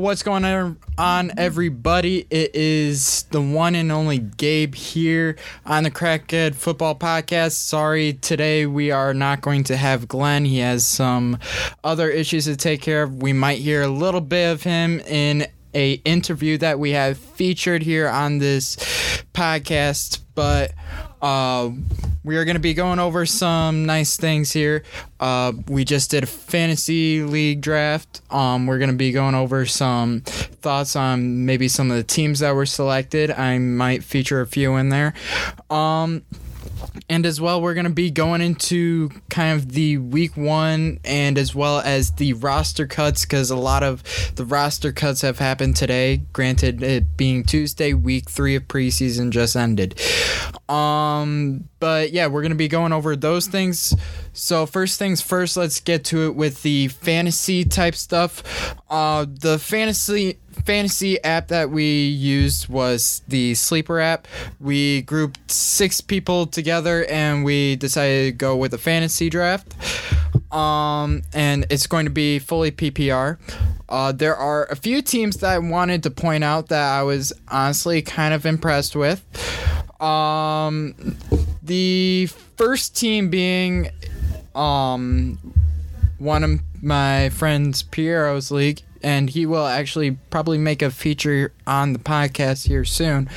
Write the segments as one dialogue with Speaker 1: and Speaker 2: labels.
Speaker 1: What's going on, everybody? It is the one and only Gabe here on the Crackhead Football Podcast. Sorry, today we are not going to have Glenn. He has some other issues to take care of. We might hear a little bit of him in a interview that we have featured here on this podcast, but uh, we are going to be going over some nice things here. Uh, we just did a fantasy league draft. Um, we're going to be going over some thoughts on maybe some of the teams that were selected. I might feature a few in there. Um, and as well, we're going to be going into kind of the week one and as well as the roster cuts because a lot of the roster cuts have happened today. Granted, it being Tuesday, week three of preseason just ended. Um, but yeah, we're going to be going over those things. So, first things first, let's get to it with the fantasy type stuff. Uh, the fantasy fantasy app that we used was the Sleeper app. We grouped six people together and we decided to go with a fantasy draft. Um, and it's going to be fully PPR. Uh, there are a few teams that I wanted to point out that I was honestly kind of impressed with. Um, the first team being um, one of my friends Piero's league and he will actually probably make a feature on the podcast here soon.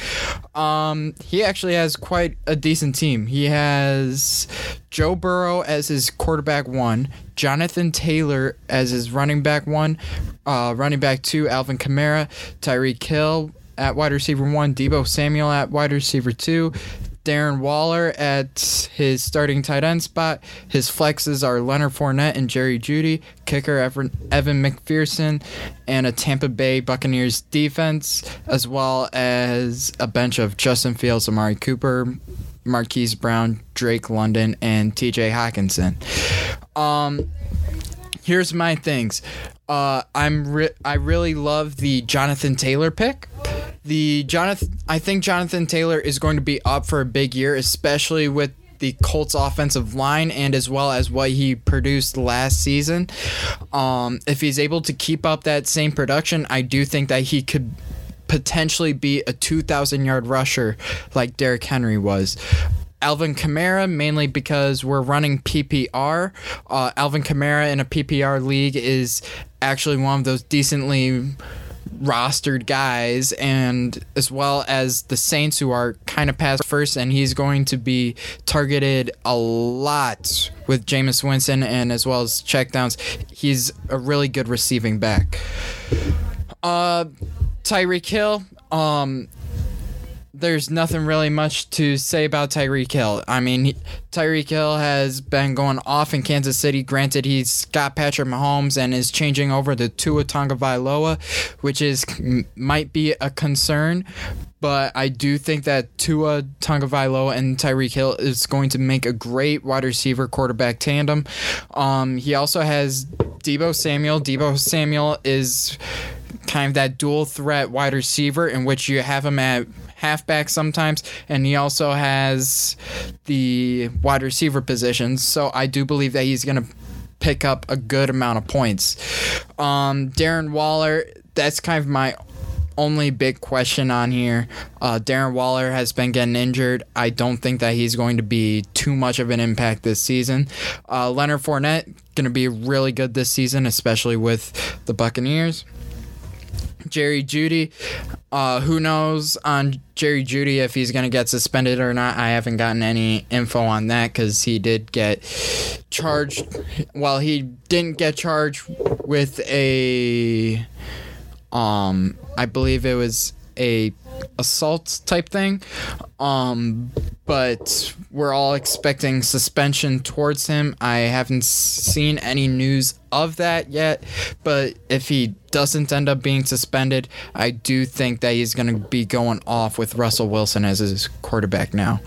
Speaker 1: Um, he actually has quite a decent team. He has Joe Burrow as his quarterback one, Jonathan Taylor as his running back one, uh, running back two, Alvin Kamara, Tyreek Hill at wide receiver one, Deebo Samuel at wide receiver two, Darren Waller at his starting tight end spot. His flexes are Leonard Fournette and Jerry Jeudy, kicker Evan, McPherson, and a Tampa Bay Buccaneers defense, as well as a bench of Justin Fields, Amari Cooper, Marquise Brown, Drake London, and TJ Hockenson. Um, here's my things. Uh, I'm re- I really love the Jonathan Taylor pick the Jonathan I think Jonathan Taylor is going to be up for a big year, especially with the Colts offensive line and as well as what he produced last season. Um, if he's able to keep up that same production, I do think that he could potentially be a 2,000 yard rusher like Derrick Henry was. Alvin Kamara, mainly because we're running PPR. Uh, Alvin Kamara in a PPR league is actually one of those decently rostered guys, and as well as the Saints, who are kind of past first, and he's going to be targeted a lot with Jameis Winston and as well as checkdowns. He's a really good receiving back. Uh, Tyreek Hill, um, there's nothing really much to say about Tyreek Hill. I mean, Tyreek Hill has been going off in Kansas City. Granted, he's got Patrick Mahomes and is changing over to Tua Tagovailoa, which is might be a concern. But I do think that Tua Tagovailoa and Tyreek Hill is going to make a great wide receiver quarterback tandem. Um, he also has Deebo Samuel. Deebo Samuel is kind of that dual threat wide receiver in which you have him at halfback sometimes, and he also has the wide receiver positions. So I do believe that he's going to pick up a good amount of points. Um, Darren Waller, that's kind of my only big question on here. Uh, Darren Waller has been getting injured. I don't think that he's going to be too much of an impact this season. Uh, Leonard Fournette going to be really good this season, especially with the Buccaneers. Jerry Jeudy. Uh, who knows on Jerry Jeudy if he's going to get suspended or not? I haven't gotten any info on that because he did get charged. Well, he didn't get charged with a. Um, I believe it was a assault type thing. Um, but we're all expecting suspension towards him. I haven't seen any news of that yet, but if he doesn't end up being suspended, I do think that he's going to be going off with Russell Wilson as his quarterback now.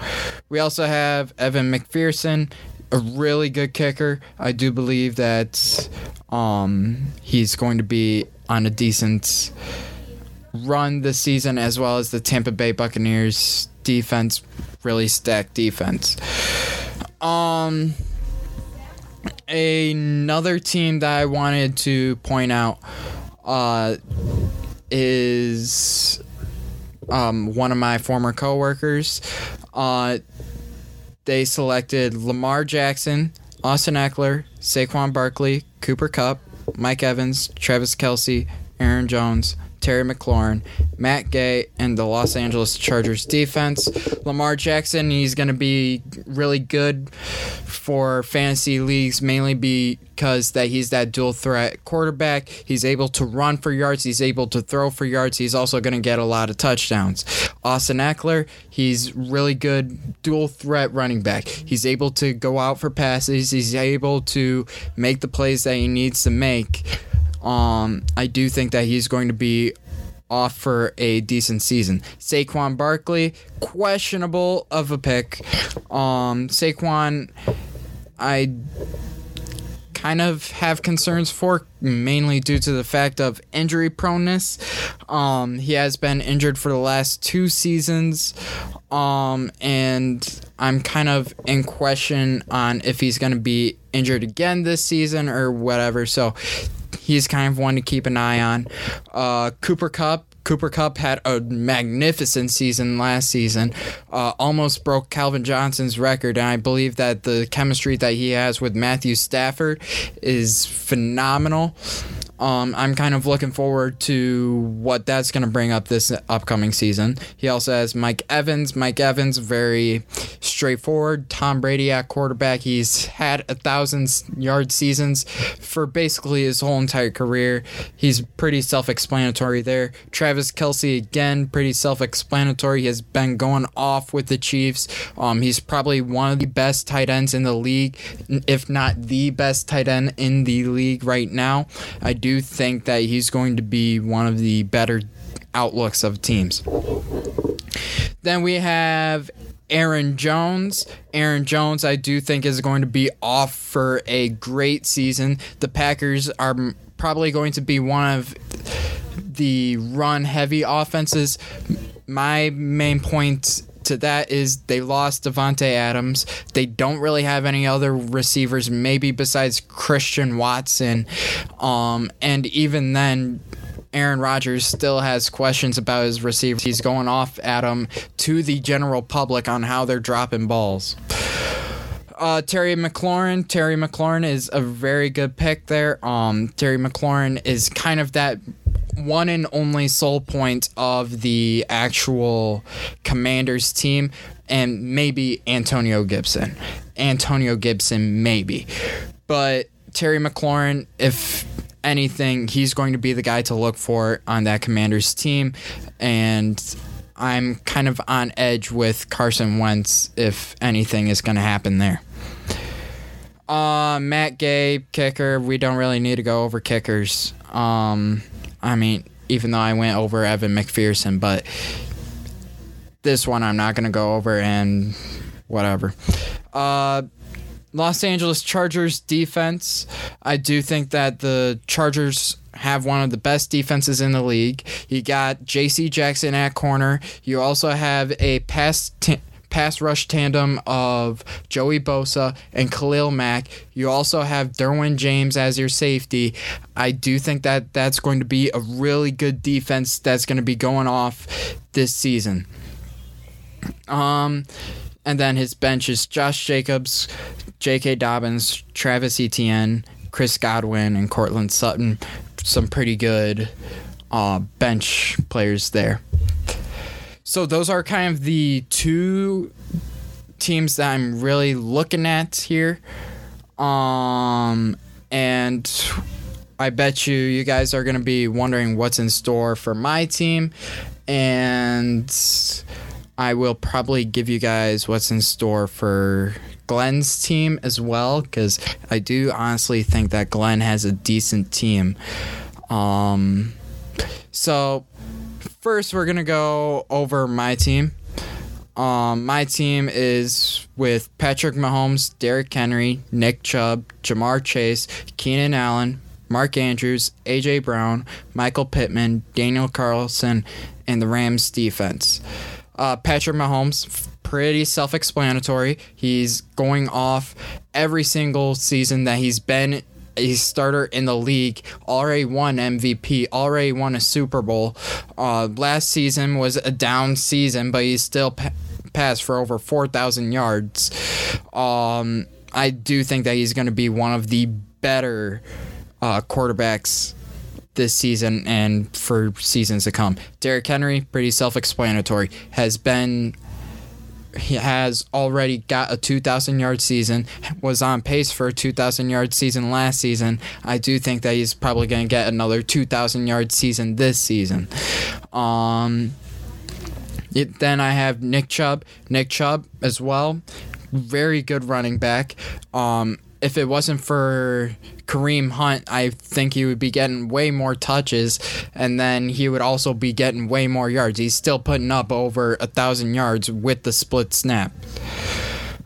Speaker 1: We also have Evan McPherson, a really good kicker. I do believe that um, he's going to be on a decent run this season, as well as the Tampa Bay Buccaneers defense, really stacked defense. Um, another team that I wanted to point out uh, is um, one of my former coworkers. Uh, they selected Lamar Jackson, Austin Ekeler, Saquon Barkley, Cooper Kupp, Mike Evans, Travis Kelce, Aaron Jones, Terry McLaurin, Matt Gay, and the Los Angeles Chargers defense. Lamar Jackson, he's going to be really good for fantasy leagues, mainly because that he's that dual threat quarterback. He's able to run for yards. He's able to throw for yards. He's also going to get a lot of touchdowns. Austin Ekeler, he's really good dual threat running back. He's able to go out for passes. He's able to make the plays that he needs to make. Um, I do think that he's going to be off for a decent season. Saquon Barkley, questionable of a pick. Um, Saquon, I kind of have concerns for, mainly due to the fact of injury proneness. Um, he has been injured for the last two seasons, um, and I'm kind of in question on if he's going to be injured again this season or whatever. So he's kind of one to keep an eye on. Uh, Cooper Kupp. Cooper Kupp had a magnificent season last season, uh, almost broke Calvin Johnson's record, and I believe that the chemistry that he has with Matthew Stafford is phenomenal. Um, I'm kind of looking forward to what that's going to bring up this upcoming season. He also has Mike Evans. Mike Evans, very straightforward. Tom Brady at quarterback. He's had a thousand yard seasons for basically his whole entire career. He's pretty self explanatory there. Travis Kelce, again, pretty self explanatory. He has been going off with the Chiefs. Um, he's probably one of the best tight ends in the league, if not the best tight end in the league right now. I do do think that he's going to be one of the better outlooks of teams. Then we have Aaron Jones. Aaron Jones, I do think, is going to be off for a great season. The Packers are probably going to be one of the run heavy offenses. My main point to that is they lost Davante Adams. They don't really have any other receivers, maybe besides Christian Watson. Um, and even then, Aaron Rodgers still has questions about his receivers. He's going off at them to the general public on how they're dropping balls. Uh, Terry McLaurin. Terry McLaurin is a very good pick there. Um, Terry McLaurin is kind of that one and only sole point of the actual Commanders team, and maybe Antonio Gibson. Antonio Gibson, maybe. But Terry McLaurin, if anything, he's going to be the guy to look for on that Commanders team. And I'm kind of on edge with Carson Wentz if anything is going to happen there. Uh, Matt Gay, kicker. We don't really need to go over kickers. Um, I mean, even though I went over Evan McPherson, but this one I'm not going to go over and whatever. Uh, Los Angeles Chargers defense. I do think that the Chargers have one of the best defenses in the league. You got J.C. Jackson at corner. You also have a pass t- pass rush tandem of Joey Bosa and Khalil Mack. You also have Derwin James as your safety. I do think that that's going to be a really good defense that's going to be going off this season. Um, and then his bench is Josh Jacobs, J.K. Dobbins, Travis Etienne, Chris Godwin, and Courtland Sutton. Some pretty good uh, bench players there. So those are kind of the two teams that I'm really looking at here. Um, and I bet you you guys are to be wondering what's in store for my team. And I will probably give you guys what's in store for Glenn's team as well, because I do honestly think that Glenn has a decent team. Um, so first, we're gonna go over my team. Um, my team is with Patrick Mahomes, Derrick Henry, Nick Chubb, Ja'Marr Chase, Keenan Allen, Mark Andrews, AJ Brown, Michael Pittman, Daniel Carlson, and the Rams defense. Uh, Patrick Mahomes, pretty self explanatory. He's going off every single season that he's been a starter in the league, already won MVP, already won a Super Bowl. Uh, last season was a down season, but he still pa- passed for over 4,000 yards. Um, I do think that he's going to be one of the better uh, quarterbacks this season and for seasons to come. Derrick Henry, pretty self-explanatory, has been he has already got a 2,000 yard season, was on pace for a 2,000 yard season last season. I do think that he's probably going to get another 2,000 yard season this season. Um, it, then I have Nick Chubb. Nick Chubb as well. Very good running back. Um, if it wasn't for Kareem Hunt, I think he would be getting way more touches, and then he would also be getting way more yards. He's still putting up over a thousand yards with the split snap.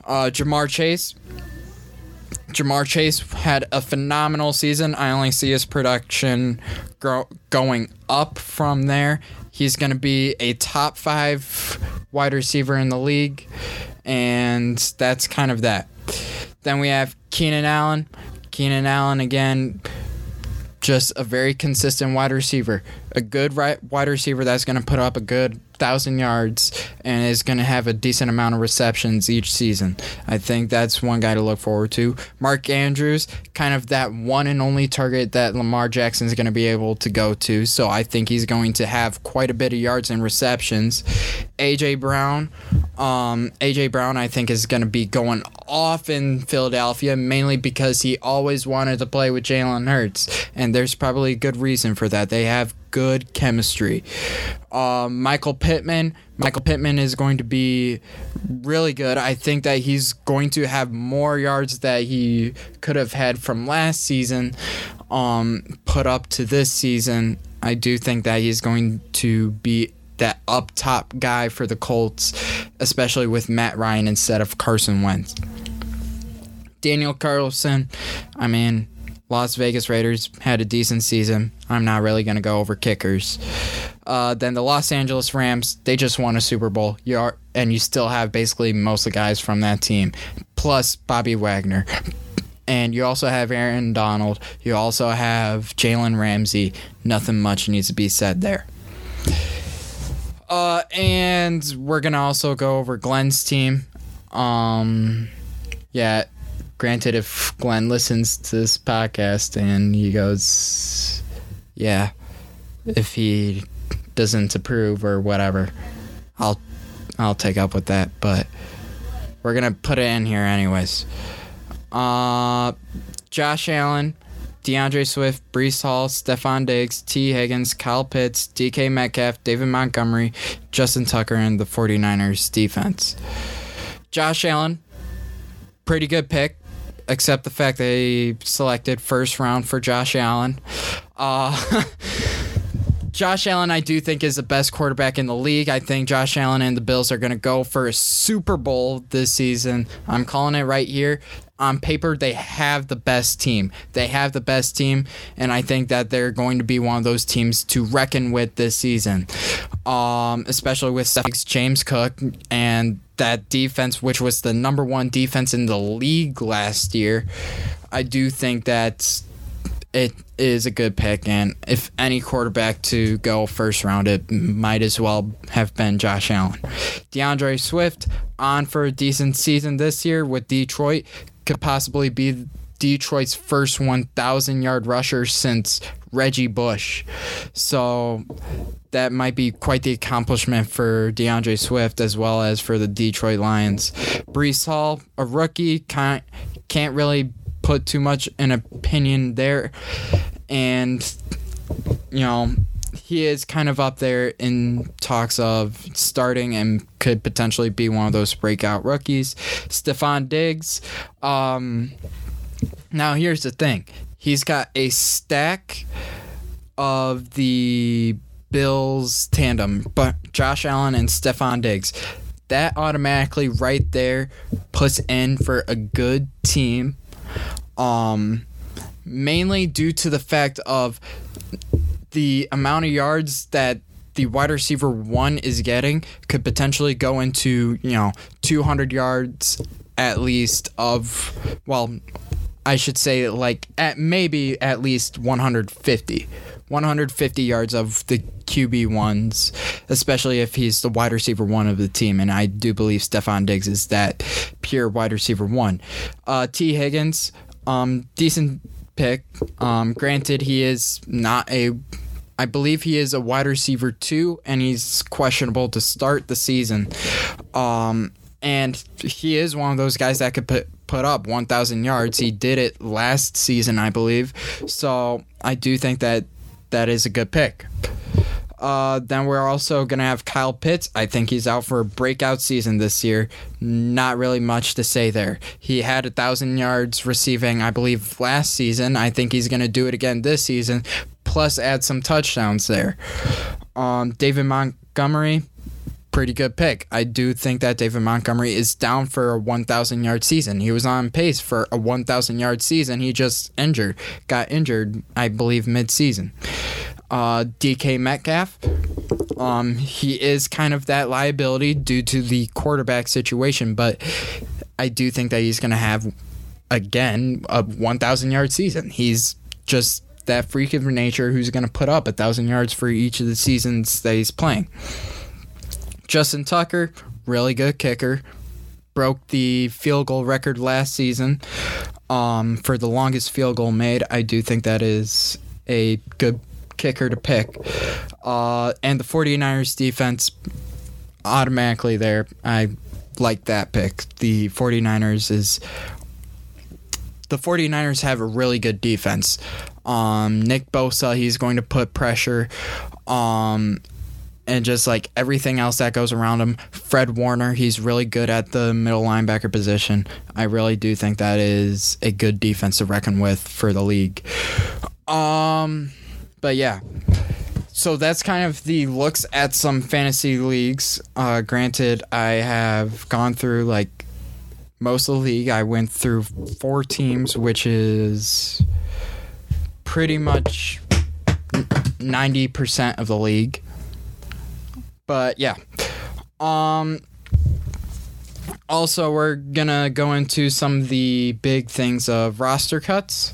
Speaker 1: Uh, Ja'Marr Chase. Ja'Marr Chase had a phenomenal season. I only see his production grow, going up from there. He's going to be a top five wide receiver in the league, and that's kind of that. Then we have Keenan Allen. Keenan Allen again, just a very consistent wide receiver, a good right wide receiver that's going to put up a good thousand yards and is going to have a decent amount of receptions each season. I think that's one guy to look forward to. Mark Andrews, kind of that one and only target that Lamar Jackson is going to be able to go to. So I think he's going to have quite a bit of yards and receptions. AJ Brown, um, AJ Brown, I think is going to be going off in Philadelphia mainly because he always wanted to play with Jalen Hurts, and there's probably a good reason for that. They have good chemistry. Um, Michael Pittman. Michael Pittman is going to be really good. I think that he's going to have more yards that he could have had from last season um, put up to this season. I do think that he's going to be that up top guy for the Colts, especially with Matt Ryan instead of Carson Wentz. Daniel Carlson, I mean, Las Vegas Raiders had a decent season. I'm not really going to go over kickers. Uh, then the Los Angeles Rams, they just won a Super Bowl. You are, and you still have basically most of the guys from that team, plus Bobby Wagner. And you also have Aaron Donald. You also have Jalen Ramsey. Nothing much needs to be said there. Uh, and we're gonna also go over Glenn's team. Um, yeah, granted, if Glenn listens to this podcast and he goes, yeah, if he doesn't approve or whatever, I'll I'll take up with that. But we're gonna put it in here anyways. Uh, Josh Allen, D'Andre Swift, Breece Hall, Stefon Diggs, Tee Higgins, Kyle Pitts, DK Metcalf, David Montgomery, Justin Tucker, and the 49ers defense. Josh Allen, pretty good pick except the fact they selected first round for Josh Allen. Uh, Josh Allen, I do think, is the best quarterback in the league. I think Josh Allen and the Bills are going to go for a Super Bowl this season. I'm calling it right here. On paper, they have the best team. They have the best team, and I think that they're going to be one of those teams to reckon with this season, um, especially with James Cook and that defense, which was the number one defense in the league last year. I do think that it is a good pick, and if any quarterback to go first round, it might as well have been Josh Allen. D'Andre Swift on for a decent season this year with Detroit, could possibly be Detroit's first 1,000 yard rusher since Reggie Bush. So that might be quite the accomplishment for D'Andre Swift as well as for the Detroit Lions. Breece Hall, a rookie, can't, can't really put too much an opinion there. And, you know, he is kind of up there in talks of starting and could potentially be one of those breakout rookies. Stefon Diggs, um, now here's the thing. He's got a stack of the Bills tandem, but Josh Allen and Stefon Diggs. That automatically right there puts in for a good team um, mainly due to the fact of the amount of yards that the wide receiver one is getting could potentially go into you know 200 yards at least of well I should say like at maybe at least 150. 150 yards of the QB ones, especially if he's the wide receiver one of the team. And I do believe Stefon Diggs is that pure wide receiver one. Uh, Tee Higgins, um, decent pick. Um, granted, he is not a. I believe he is a wide receiver too, and he's questionable to start the season. Um, and he is one of those guys that could put put up 1,000 yards. He did it last season, I believe. So I do think that that is a good pick. Uh, then we're also going to have Kyle Pitts. I think he's out for a breakout season this year. Not really much to say there. He had a thousand yards receiving, I believe, last season. I think he's going to do it again this season, plus add some touchdowns there. Um, David Montgomery, pretty good pick. I do think that David Montgomery is down for a 1,000 yard season. He was on pace for a 1,000 yard season. He just injured, got injured, I believe, mid season. Uh, DK Metcalf, um, he is kind of that liability due to the quarterback situation, but I do think that he's going to have, again, a 1,000 yard season. He's just that freak of nature who's going to put up a 1,000 yards for each of the seasons that he's playing. Justin Tucker, really good kicker, broke the field goal record last season um, for the longest field goal made. I do think that is a good kicker to pick. Uh, and the 49ers defense automatically there. I like that pick. The 49ers is the 49ers have a really good defense. Um, Nick Bosa, he's going to put pressure. Um, and just like everything else that goes around him. Fred Warner, he's really good at the middle linebacker position. I really do think that is a good defense to reckon with for the league. Um, but yeah. So that's kind of the looks at some fantasy leagues. Uh, granted, I have gone through like most of the league. I went through four teams, which is pretty much 90% of the league. But yeah. Um also we're gonna go into some of the big things of roster cuts.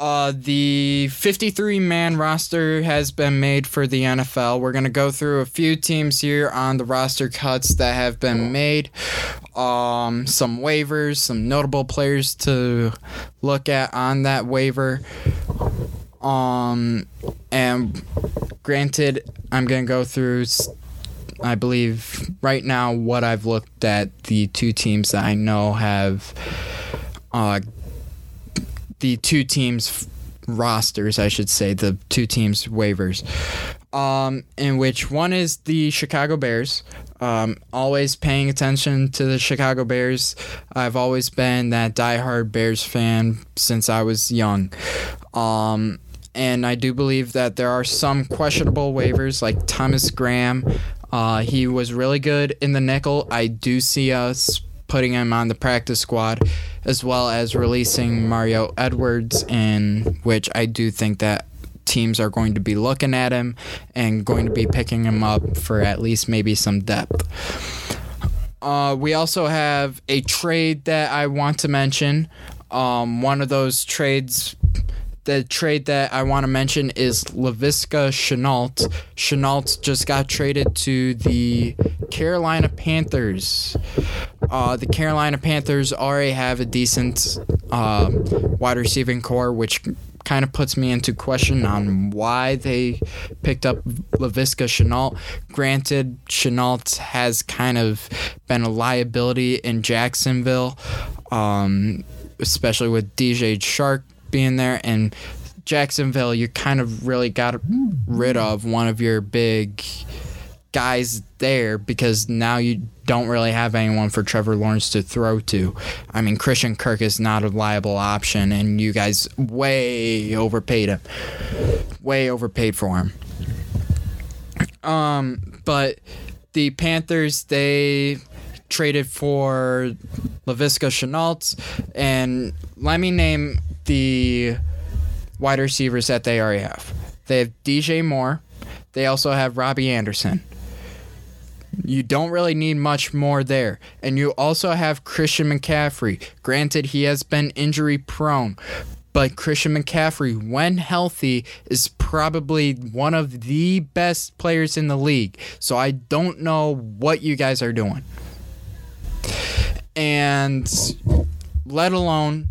Speaker 1: Uh, the 53 man roster has been made for the NFL. We're going to go through a few teams here on the roster cuts that have been made. Um, some waivers, some notable players to look at on that waiver. Um, and granted, I'm going to go through, I believe, right now what I've looked at the two teams that I know have. Uh, the two teams rosters, I should say, the two teams waivers. Um, in which one is the Chicago Bears. Um, always paying attention to the Chicago Bears. I've always been that diehard Bears fan since I was young. Um, and I do believe that there are some questionable waivers, like Thomas Graham. Uh, he was really good in the nickel. I do see us putting him on the practice squad, as well as releasing Mario Edwards, in which I do think that teams are going to be looking at him and going to be picking him up for at least maybe some depth. Uh, we also have a trade that I want to mention. Um, one of those trades the trade that I want to mention is Laviska Shenault. Shenault just got traded to the Carolina Panthers. Uh, the Carolina Panthers already have a decent uh, wide receiving core, which kind of puts me into question on why they picked up Laviska Shenault. Granted, Shenault has kind of been a liability in Jacksonville, um, especially with DJ Chark being there and Jacksonville, you kind of really got rid of one of your big guys there because now you don't really have anyone for Trevor Lawrence to throw to. I mean, Christian Kirk is not a viable option, and you guys way overpaid him. Way overpaid for him. Um, but the Panthers, they traded for Laviska Shenault, and let me name the wide receivers that they already have. They have DJ Moore. They also have Robbie Anderson. You don't really need much more there. And you also have Christian McCaffrey. Granted, he has been injury prone, but Christian McCaffrey, when healthy, is probably one of the best players in the league. So I don't know what you guys are doing. And let alone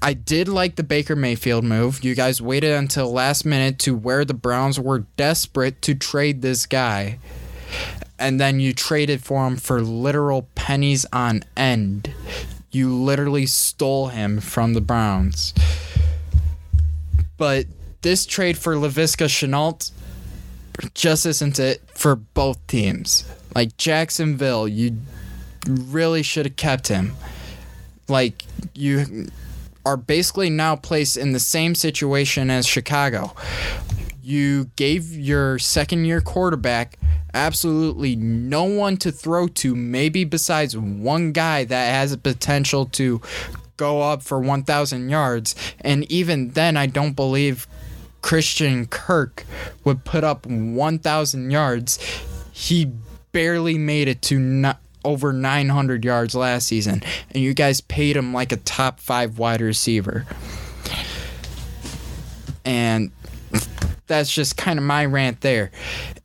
Speaker 1: I did like the Baker Mayfield move. You guys waited until last minute to where the Browns were desperate to trade this guy. And then you traded for him for literal pennies on end. You literally stole him from the Browns. But this trade for Laviska Shenault just isn't it for both teams. Like Jacksonville, you really should have kept him. Like you are basically now placed in the same situation as Chicago. You gave your second year quarterback absolutely no one to throw to, maybe besides one guy that has a potential to go up for 1,000 yards. And even then, I don't believe Christian Kirk would put up 1,000 yards. He barely made it to not over 900 yards last season, and you guys paid him like a top five wide receiver. And that's just kind of my rant there.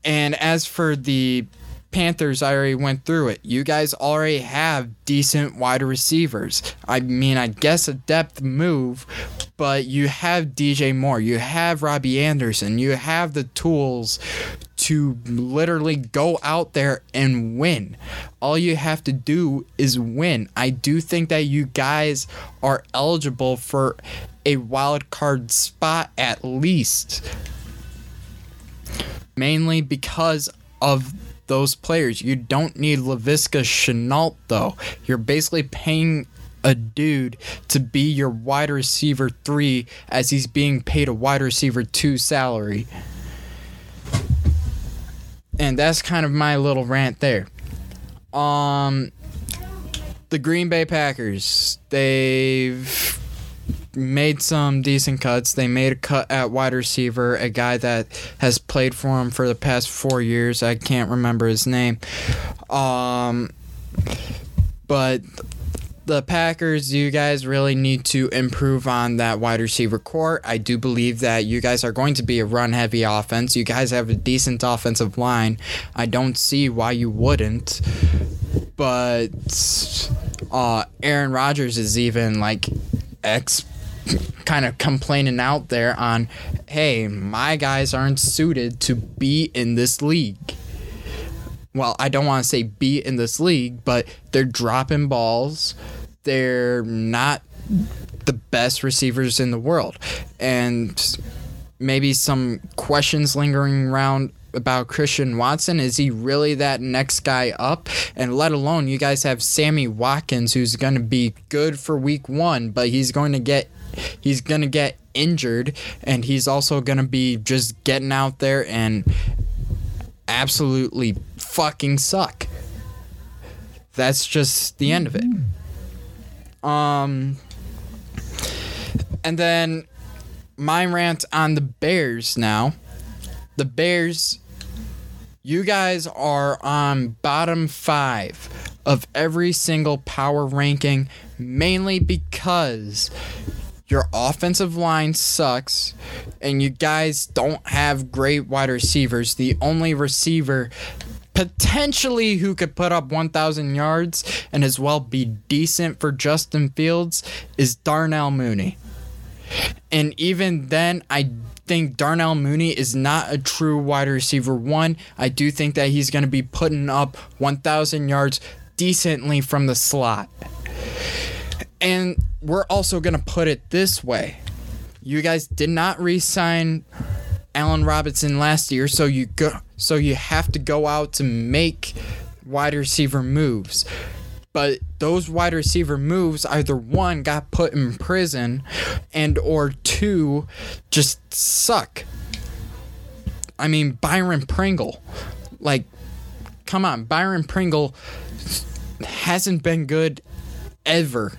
Speaker 1: And as for the Panthers, I already went through it. You guys already have decent wide receivers. I mean, I guess a depth move, but you have DJ Moore, you have Robbie Anderson, you have the tools to literally go out there and win. All you have to do is win. I do think that you guys are eligible for a wild card spot at least. Mainly because of those players. You don't need Laviska Shenault though. You're basically paying a dude to be your wide receiver three as he's being paid a wide receiver two salary. And that's kind of my little rant there. Um the Green Bay Packers, they've made some decent cuts. They made a cut at wide receiver, a guy that has played for him for the past four years. I can't remember his name. Um, but the Packers, you guys really need to improve on that wide receiver core. I do believe that you guys are going to be a run heavy offense. You guys have a decent offensive line. I don't see why you wouldn't. But uh, Aaron Rodgers is even like ex kind of complaining out there on, hey, my guys aren't suited to be in this league. Well, I don't want to say be in this league, but they're dropping balls. They're not the best receivers in the world. And maybe some questions lingering around about Christian Watson. Is he really that next guy up? And let alone, you guys have Sammy Watkins, who's going to be good for week one, but he's going to get he's to get injured and he's also to be just getting out there and absolutely fucking suck. That's just the end of it. Um and then my rant on the Bears now. The Bears you guys are on bottom 5 of every single power ranking mainly because your offensive line sucks and you guys don't have great wide receivers. The only receiver potentially who could put up 1,000 yards and as well be decent for Justin Fields is Darnell Mooney. And even then, I think Darnell Mooney is not a true wide receiver one. I do think that he's going to be putting up 1,000 yards decently from the slot. And we're also going to put it this way. You guys did not re-sign Allen Robinson last year, so you go so you have to go out to make wide receiver moves. But those wide receiver moves either one got put in prison and or two just suck. I mean Byron Pringle. Like come on, Byron Pringle hasn't been good ever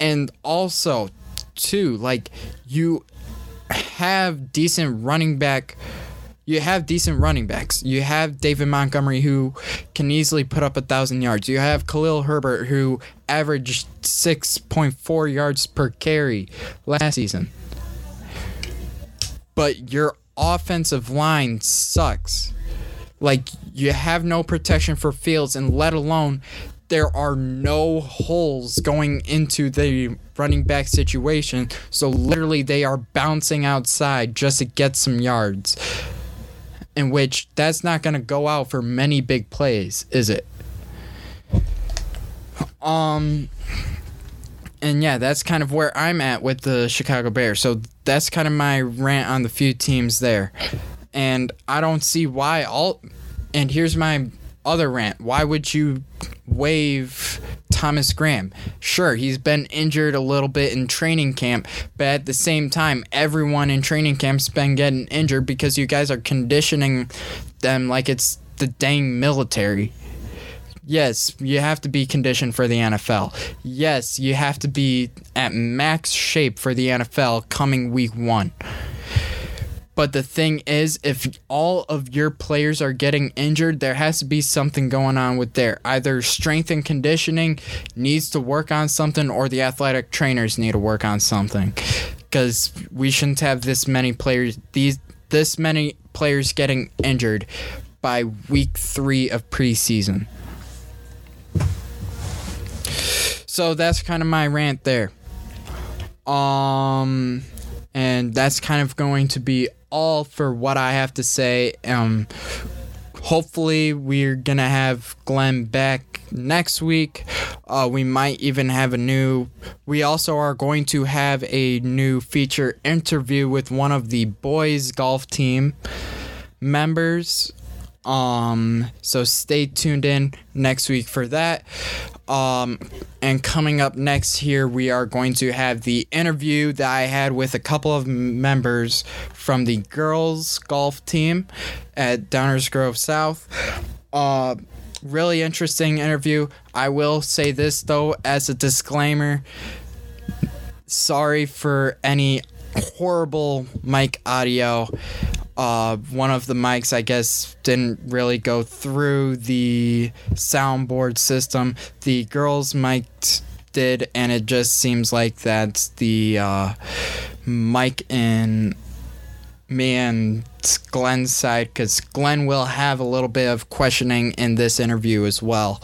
Speaker 1: and also too like you have decent running back you have decent running backs. You have David Montgomery who can easily put up a thousand yards. You have Khalil Herbert who averaged six point four yards per carry last season. But your offensive line sucks. Like you have no protection for Fields, and let alone there are no holes going into the running back situation. So literally, they are bouncing outside just to get some yards. In which that's not going to go out for many big plays, is it? Um, and yeah, that's kind of where I'm at with the Chicago Bears. So that's kind of my rant on the few teams there. And I don't see why all. And here's my other rant. Why would you waive Thomas Graham? Sure, he's been injured a little bit in training camp, but at the same time, everyone in training camp's been getting injured because you guys are conditioning them like it's the dang military. Yes, you have to be conditioned for the NFL. Yes, you have to be at max shape for the NFL coming week one. But the thing is, if all of your players are getting injured, there has to be something going on with there. Either strength and conditioning needs to work on something, or the athletic trainers need to work on something. Because we shouldn't have this many players, these this many players getting injured by week three of preseason. So that's kind of my rant there. Um, and that's kind of going to be all for what I have to say. Um, hopefully, we're gonna have Glenn back next week. Uh, we might even have a new. We also are going to have a new feature interview with one of the boys golf team members. Um, so stay tuned in next week for that. Um, and coming up next here, we are going to have the interview that I had with a couple of members from the girls golf team at Downers Grove South. Uh, really interesting interview. I will say this though, as a disclaimer. Sorry for any horrible mic audio. Uh, one of the mics, I guess, didn't really go through the soundboard system. The girls' mic did, and it just seems like that's the uh, mic in me and Glenn's side, because Glenn will have a little bit of questioning in this interview as well.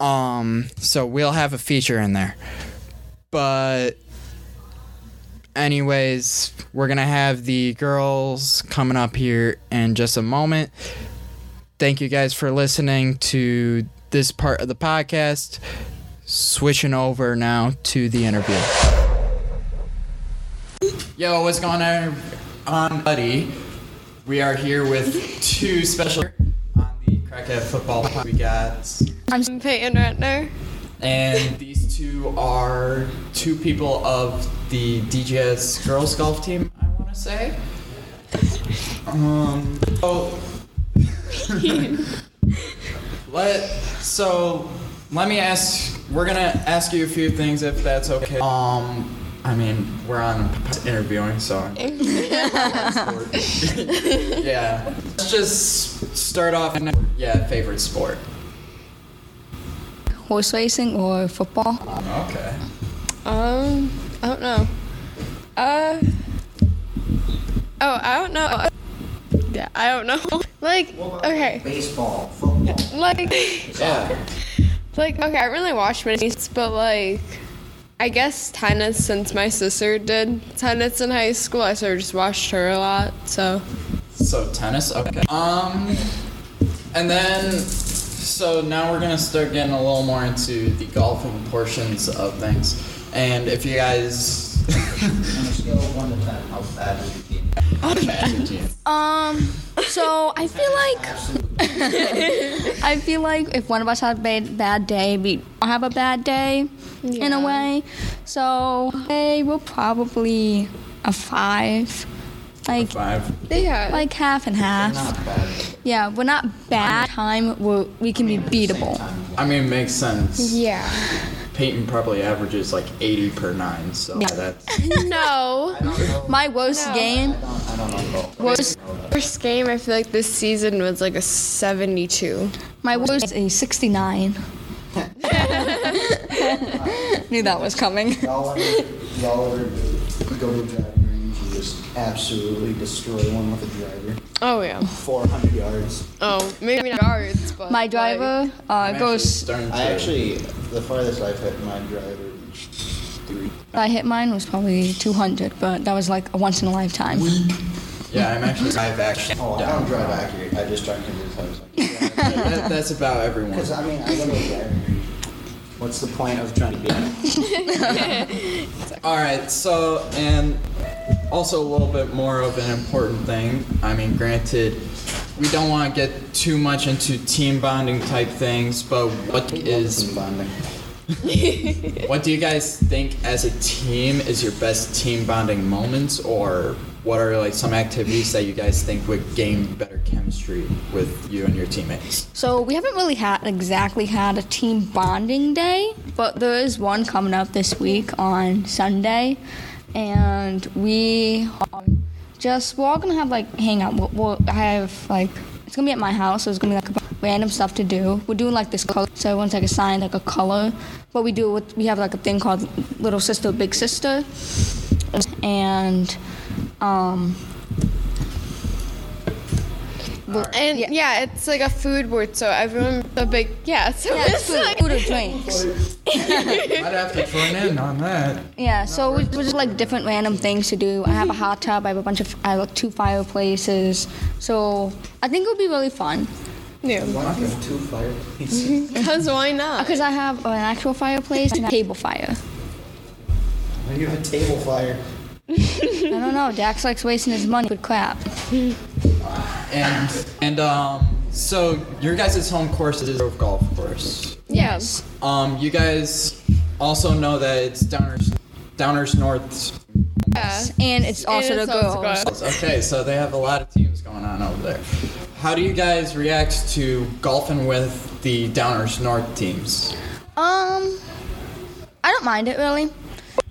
Speaker 1: Um, so we'll have a feature in there. But anyways, we're gonna have the girls coming up here in just a moment. Thank you guys for listening to this part of the podcast. Switching over now to the interview. Yo, what's going on, buddy? We are here with two special on the Crackhead Football. We got
Speaker 2: I'm Peyton Ratner.
Speaker 1: and these two are two people of the DGS girls golf team. I want to say. Um. Oh. let so let me ask. We're gonna ask you a few things if that's okay. Um. I mean, we're on interviewing, so. yeah. Let's just start off. Yeah, favorite sport.
Speaker 3: horse racing or football.
Speaker 1: Okay.
Speaker 2: Um, I don't know. Uh, oh, I don't know. Yeah, I don't know. Like, okay,
Speaker 4: Baseball, football.
Speaker 2: like,
Speaker 1: Yeah.
Speaker 2: like, okay, I really watch many, sports, but like, I guess tennis since my sister did tennis in high school, I sort of just watched her a lot. So,
Speaker 1: So tennis, okay. Um, and then so now we're gonna start getting a little more into the golfing portions of things. And if you guys,
Speaker 4: On a scale of 1 to 10, how bad is your team?
Speaker 1: Imagine.
Speaker 3: Um, so I feel like I feel like if one of us had a bad, bad day, we all have a bad day in a way. So hey, we're probably a five, like
Speaker 1: five.
Speaker 2: yeah,
Speaker 3: like half and half.
Speaker 4: Not bad.
Speaker 3: Yeah, we're not bad time. We we can be beatable.
Speaker 1: I mean, it makes sense.
Speaker 2: yeah.
Speaker 1: Peyton probably averages like 80 per nine. So
Speaker 3: Yeah.
Speaker 1: that's
Speaker 2: No.
Speaker 3: My worst
Speaker 2: No.
Speaker 3: game
Speaker 4: I don't, I don't know. golf.
Speaker 3: was
Speaker 2: First game, I feel like this season was like a 72.
Speaker 3: my worst was a 69. Knew that was coming.
Speaker 4: Y'all ever, y'all ever go to a driving range and just absolutely destroy one with a driver?
Speaker 2: Oh, yeah.
Speaker 4: 400 yards.
Speaker 2: Oh, maybe not yards, but.
Speaker 3: My
Speaker 2: like-
Speaker 3: driver uh,
Speaker 1: I'm actually
Speaker 3: goes.
Speaker 4: I actually, the farthest I've hit my driver, three.
Speaker 3: I hit mine was probably 200, but that was like a once in a lifetime.
Speaker 1: Yeah, I'm actually. I've actually.
Speaker 4: Oh, I don't drive accurate. I just drive convinced I was like,
Speaker 1: That, that's about everyone.
Speaker 4: Because, I mean, I go to a. What's the point of trying to be
Speaker 1: All right, so and also a little bit more of an important thing. I mean, granted, we don't want to get too much into team bonding type things, but what is
Speaker 4: bonding?
Speaker 1: what do you guys think as a team is your best team bonding moments, or what are like some activities that you guys think would gain better chemistry with you and your teammates?
Speaker 3: So we haven't really had exactly had a team bonding day, but there is one coming up this week on Sunday, and we just we're all gonna have like hang out. We'll, we'll have like it's gonna be at my house, so it's gonna be like random stuff to do. We're doing like this color, so everyone's like assigned like a color. But we do with we have like a thing called little sister, big sister, and um.
Speaker 2: And
Speaker 3: Yeah.
Speaker 2: yeah. it's like a food word, so everyone a big yeah. So
Speaker 3: Yeah,
Speaker 2: it's
Speaker 3: it's food,
Speaker 2: like
Speaker 3: food or drinks.
Speaker 1: I'd have to join in on that.
Speaker 3: Yeah, so we we just like different random things to do. I have a hot tub. I have a bunch of. I have like two fireplaces. So I think it would be really fun
Speaker 2: yeah.
Speaker 4: Why not have two fireplaces? Mm-hmm.
Speaker 2: Because why not?
Speaker 3: Uh, because I have an actual fireplace and a table fire.
Speaker 4: Why do you have a table fire?
Speaker 3: I don't know. Dax likes wasting his money with crap.
Speaker 1: And and um, so your guys' home course is a golf course.
Speaker 2: Yes.
Speaker 1: Um, you guys also know that it's Downers Downers North.
Speaker 2: Yeah.
Speaker 3: And it's also
Speaker 2: it's
Speaker 3: the
Speaker 2: also
Speaker 3: girls.
Speaker 2: girls.
Speaker 1: Okay, so they have a lot of teams going on over there. How do you guys react to golfing with the Downers North teams?
Speaker 3: Um, I don't mind it really.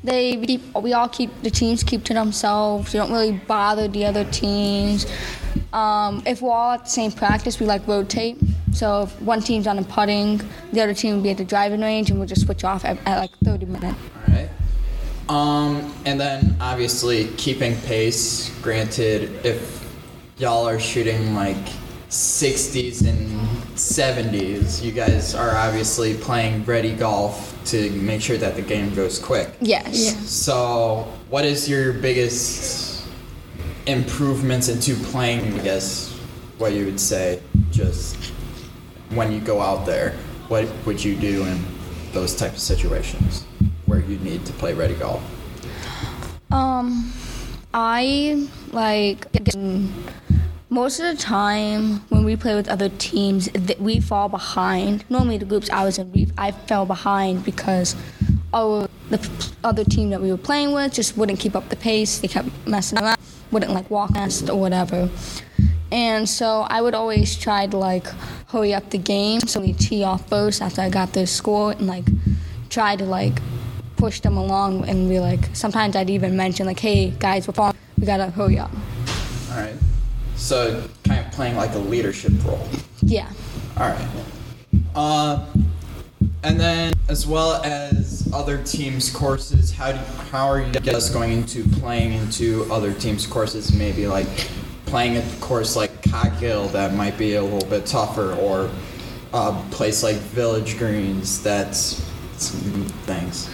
Speaker 3: They keep, we all keep the teams keep to themselves. They don't really bother the other teams. Um, if we're all at the same practice, we like rotate. So if one team's on the putting, the other team will be at the driving range, and we'll just switch off at, at like 30 minutes.
Speaker 1: All right. Um, and then obviously keeping pace. Granted, if y'all are shooting like 60s and 70s, you guys are obviously playing ready golf to make sure that the game goes quick.
Speaker 3: Yes.
Speaker 1: So, what is your biggest improvements into playing? I guess what you would say, just when you go out there, what would you do in those types of situations where you need to play ready golf?
Speaker 3: Um, I like most of the time when we play with other teams, th- we fall behind. Normally, the groups I was in, we, I fell behind because our the other team that we were playing with just wouldn't keep up the pace. They kept messing around, wouldn't like walk nest or whatever. And so I would always try to like hurry up the game, so we tee off first after I got the score, and like try to like push them along and be like sometimes I'd even mention like hey guys we're falling we gotta hurry up
Speaker 1: All right. So, kind of playing like a leadership role.
Speaker 3: yeah
Speaker 1: All right. Uh, and then, as well as other teams' courses, how do how are you guys going into playing into other teams' courses? Maybe like playing a course like Cog Hill that might be a little bit tougher, or a place like Village Greens that's some things.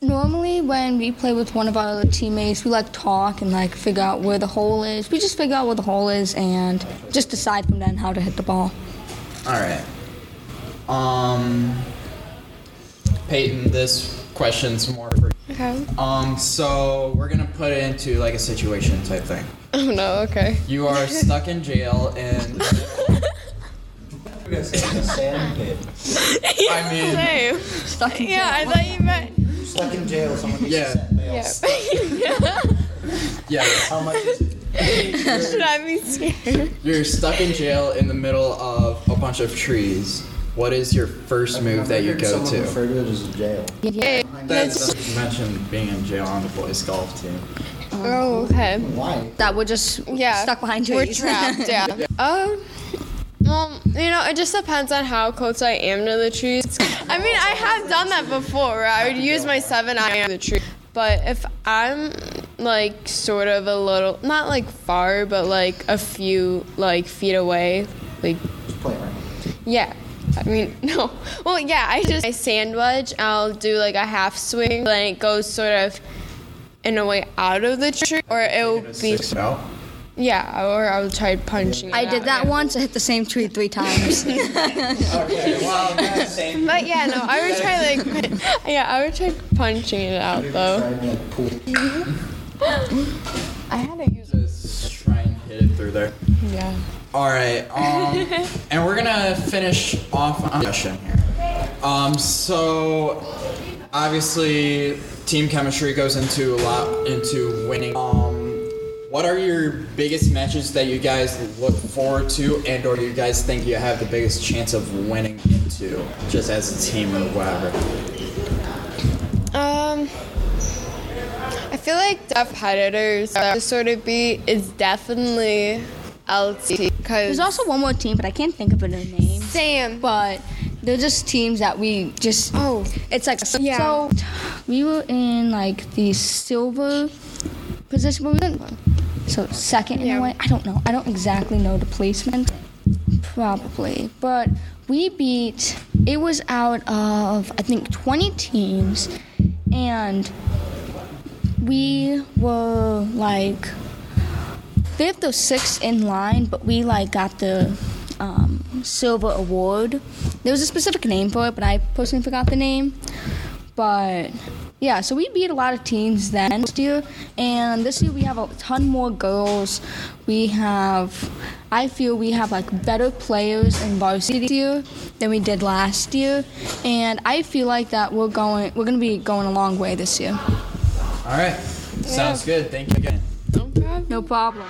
Speaker 3: Normally when we play with one of our other teammates we like talk and like figure out where the hole is we just figure out where the hole is and just decide from then how to hit the ball
Speaker 1: All right. Um, Peyton, this question's more for.
Speaker 2: Okay.
Speaker 1: Um, so we're gonna put it into like a situation type thing.
Speaker 2: Oh no. Okay.
Speaker 1: You are stuck in jail, and
Speaker 4: You guys in a sand pit.
Speaker 1: I mean,
Speaker 2: Same.
Speaker 3: stuck in jail.
Speaker 2: Yeah, I thought you meant.
Speaker 4: You're stuck in jail. Someone needs
Speaker 1: Yeah.
Speaker 4: to set bail.
Speaker 1: yeah,
Speaker 4: How much is it?
Speaker 2: Should I be scared?
Speaker 1: you're stuck in jail in the middle of a bunch of trees. what is your first move that you
Speaker 4: Heard
Speaker 1: go
Speaker 4: someone
Speaker 1: to?
Speaker 4: refer to it as jail.
Speaker 2: Yeah.
Speaker 1: That's you mentioned being in jail on the boys golf team.
Speaker 2: oh, okay.
Speaker 4: Why?
Speaker 3: That we're just
Speaker 2: Yeah.
Speaker 3: stuck behind
Speaker 2: We're
Speaker 3: trees.
Speaker 2: trapped, yeah. Um, well, you know, it just depends on how close I am to the trees. I mean, I have done that before where I would use my seven iron on the tree. But if I'm like sort of a little, not like far, but like a few like feet away, like
Speaker 4: Just play around.
Speaker 2: yeah. I mean, no. Well, yeah, I just I sand wedge. I'll do like a half swing, then it goes sort of in a way out of the tree, or it will be
Speaker 1: Six out.
Speaker 2: Yeah, or I'll try punching. It.
Speaker 3: I did
Speaker 2: out,
Speaker 3: that
Speaker 2: yeah.
Speaker 3: once. I hit the same tree three times.
Speaker 1: Okay, well, that's same.
Speaker 2: But yeah, no, I would try like yeah, I would try punching it out though.
Speaker 4: Try and like pool.
Speaker 2: I had to use
Speaker 1: Just try and hit it through there.
Speaker 2: yeah.
Speaker 1: All right, um, and we're gonna finish off on question here. Um, so obviously, team chemistry goes into a lot into winning. Um, what are your biggest matches that you guys look forward to, and or do you guys think you have the biggest chance of winning into, just as a team or whatever?
Speaker 2: Um, I feel like the competitors to sort of be is definitely LT because
Speaker 3: There's also one more team, but I can't think of their name.
Speaker 2: Sam.
Speaker 3: But they're just teams that we just.
Speaker 2: Oh.
Speaker 3: It's like
Speaker 2: Yeah.
Speaker 3: so. We were in like the silver position, but we didn't. So second in a way. I don't know. I don't exactly know the placement. Probably, but we beat. It was out of I think 20 teams, and we were like fifth or sixth in line, but we like got the um, silver award. There was a specific name for it, but I personally forgot the name. But yeah, so we beat a lot of teams then last year, and this year we have a ton more girls. We have, I feel we have like better players in varsity this year than we did last year, and I feel like that we're going, we're gonna be going a long way this year.
Speaker 1: All right, sounds good. Thank you again.
Speaker 2: No problem.
Speaker 3: No problem.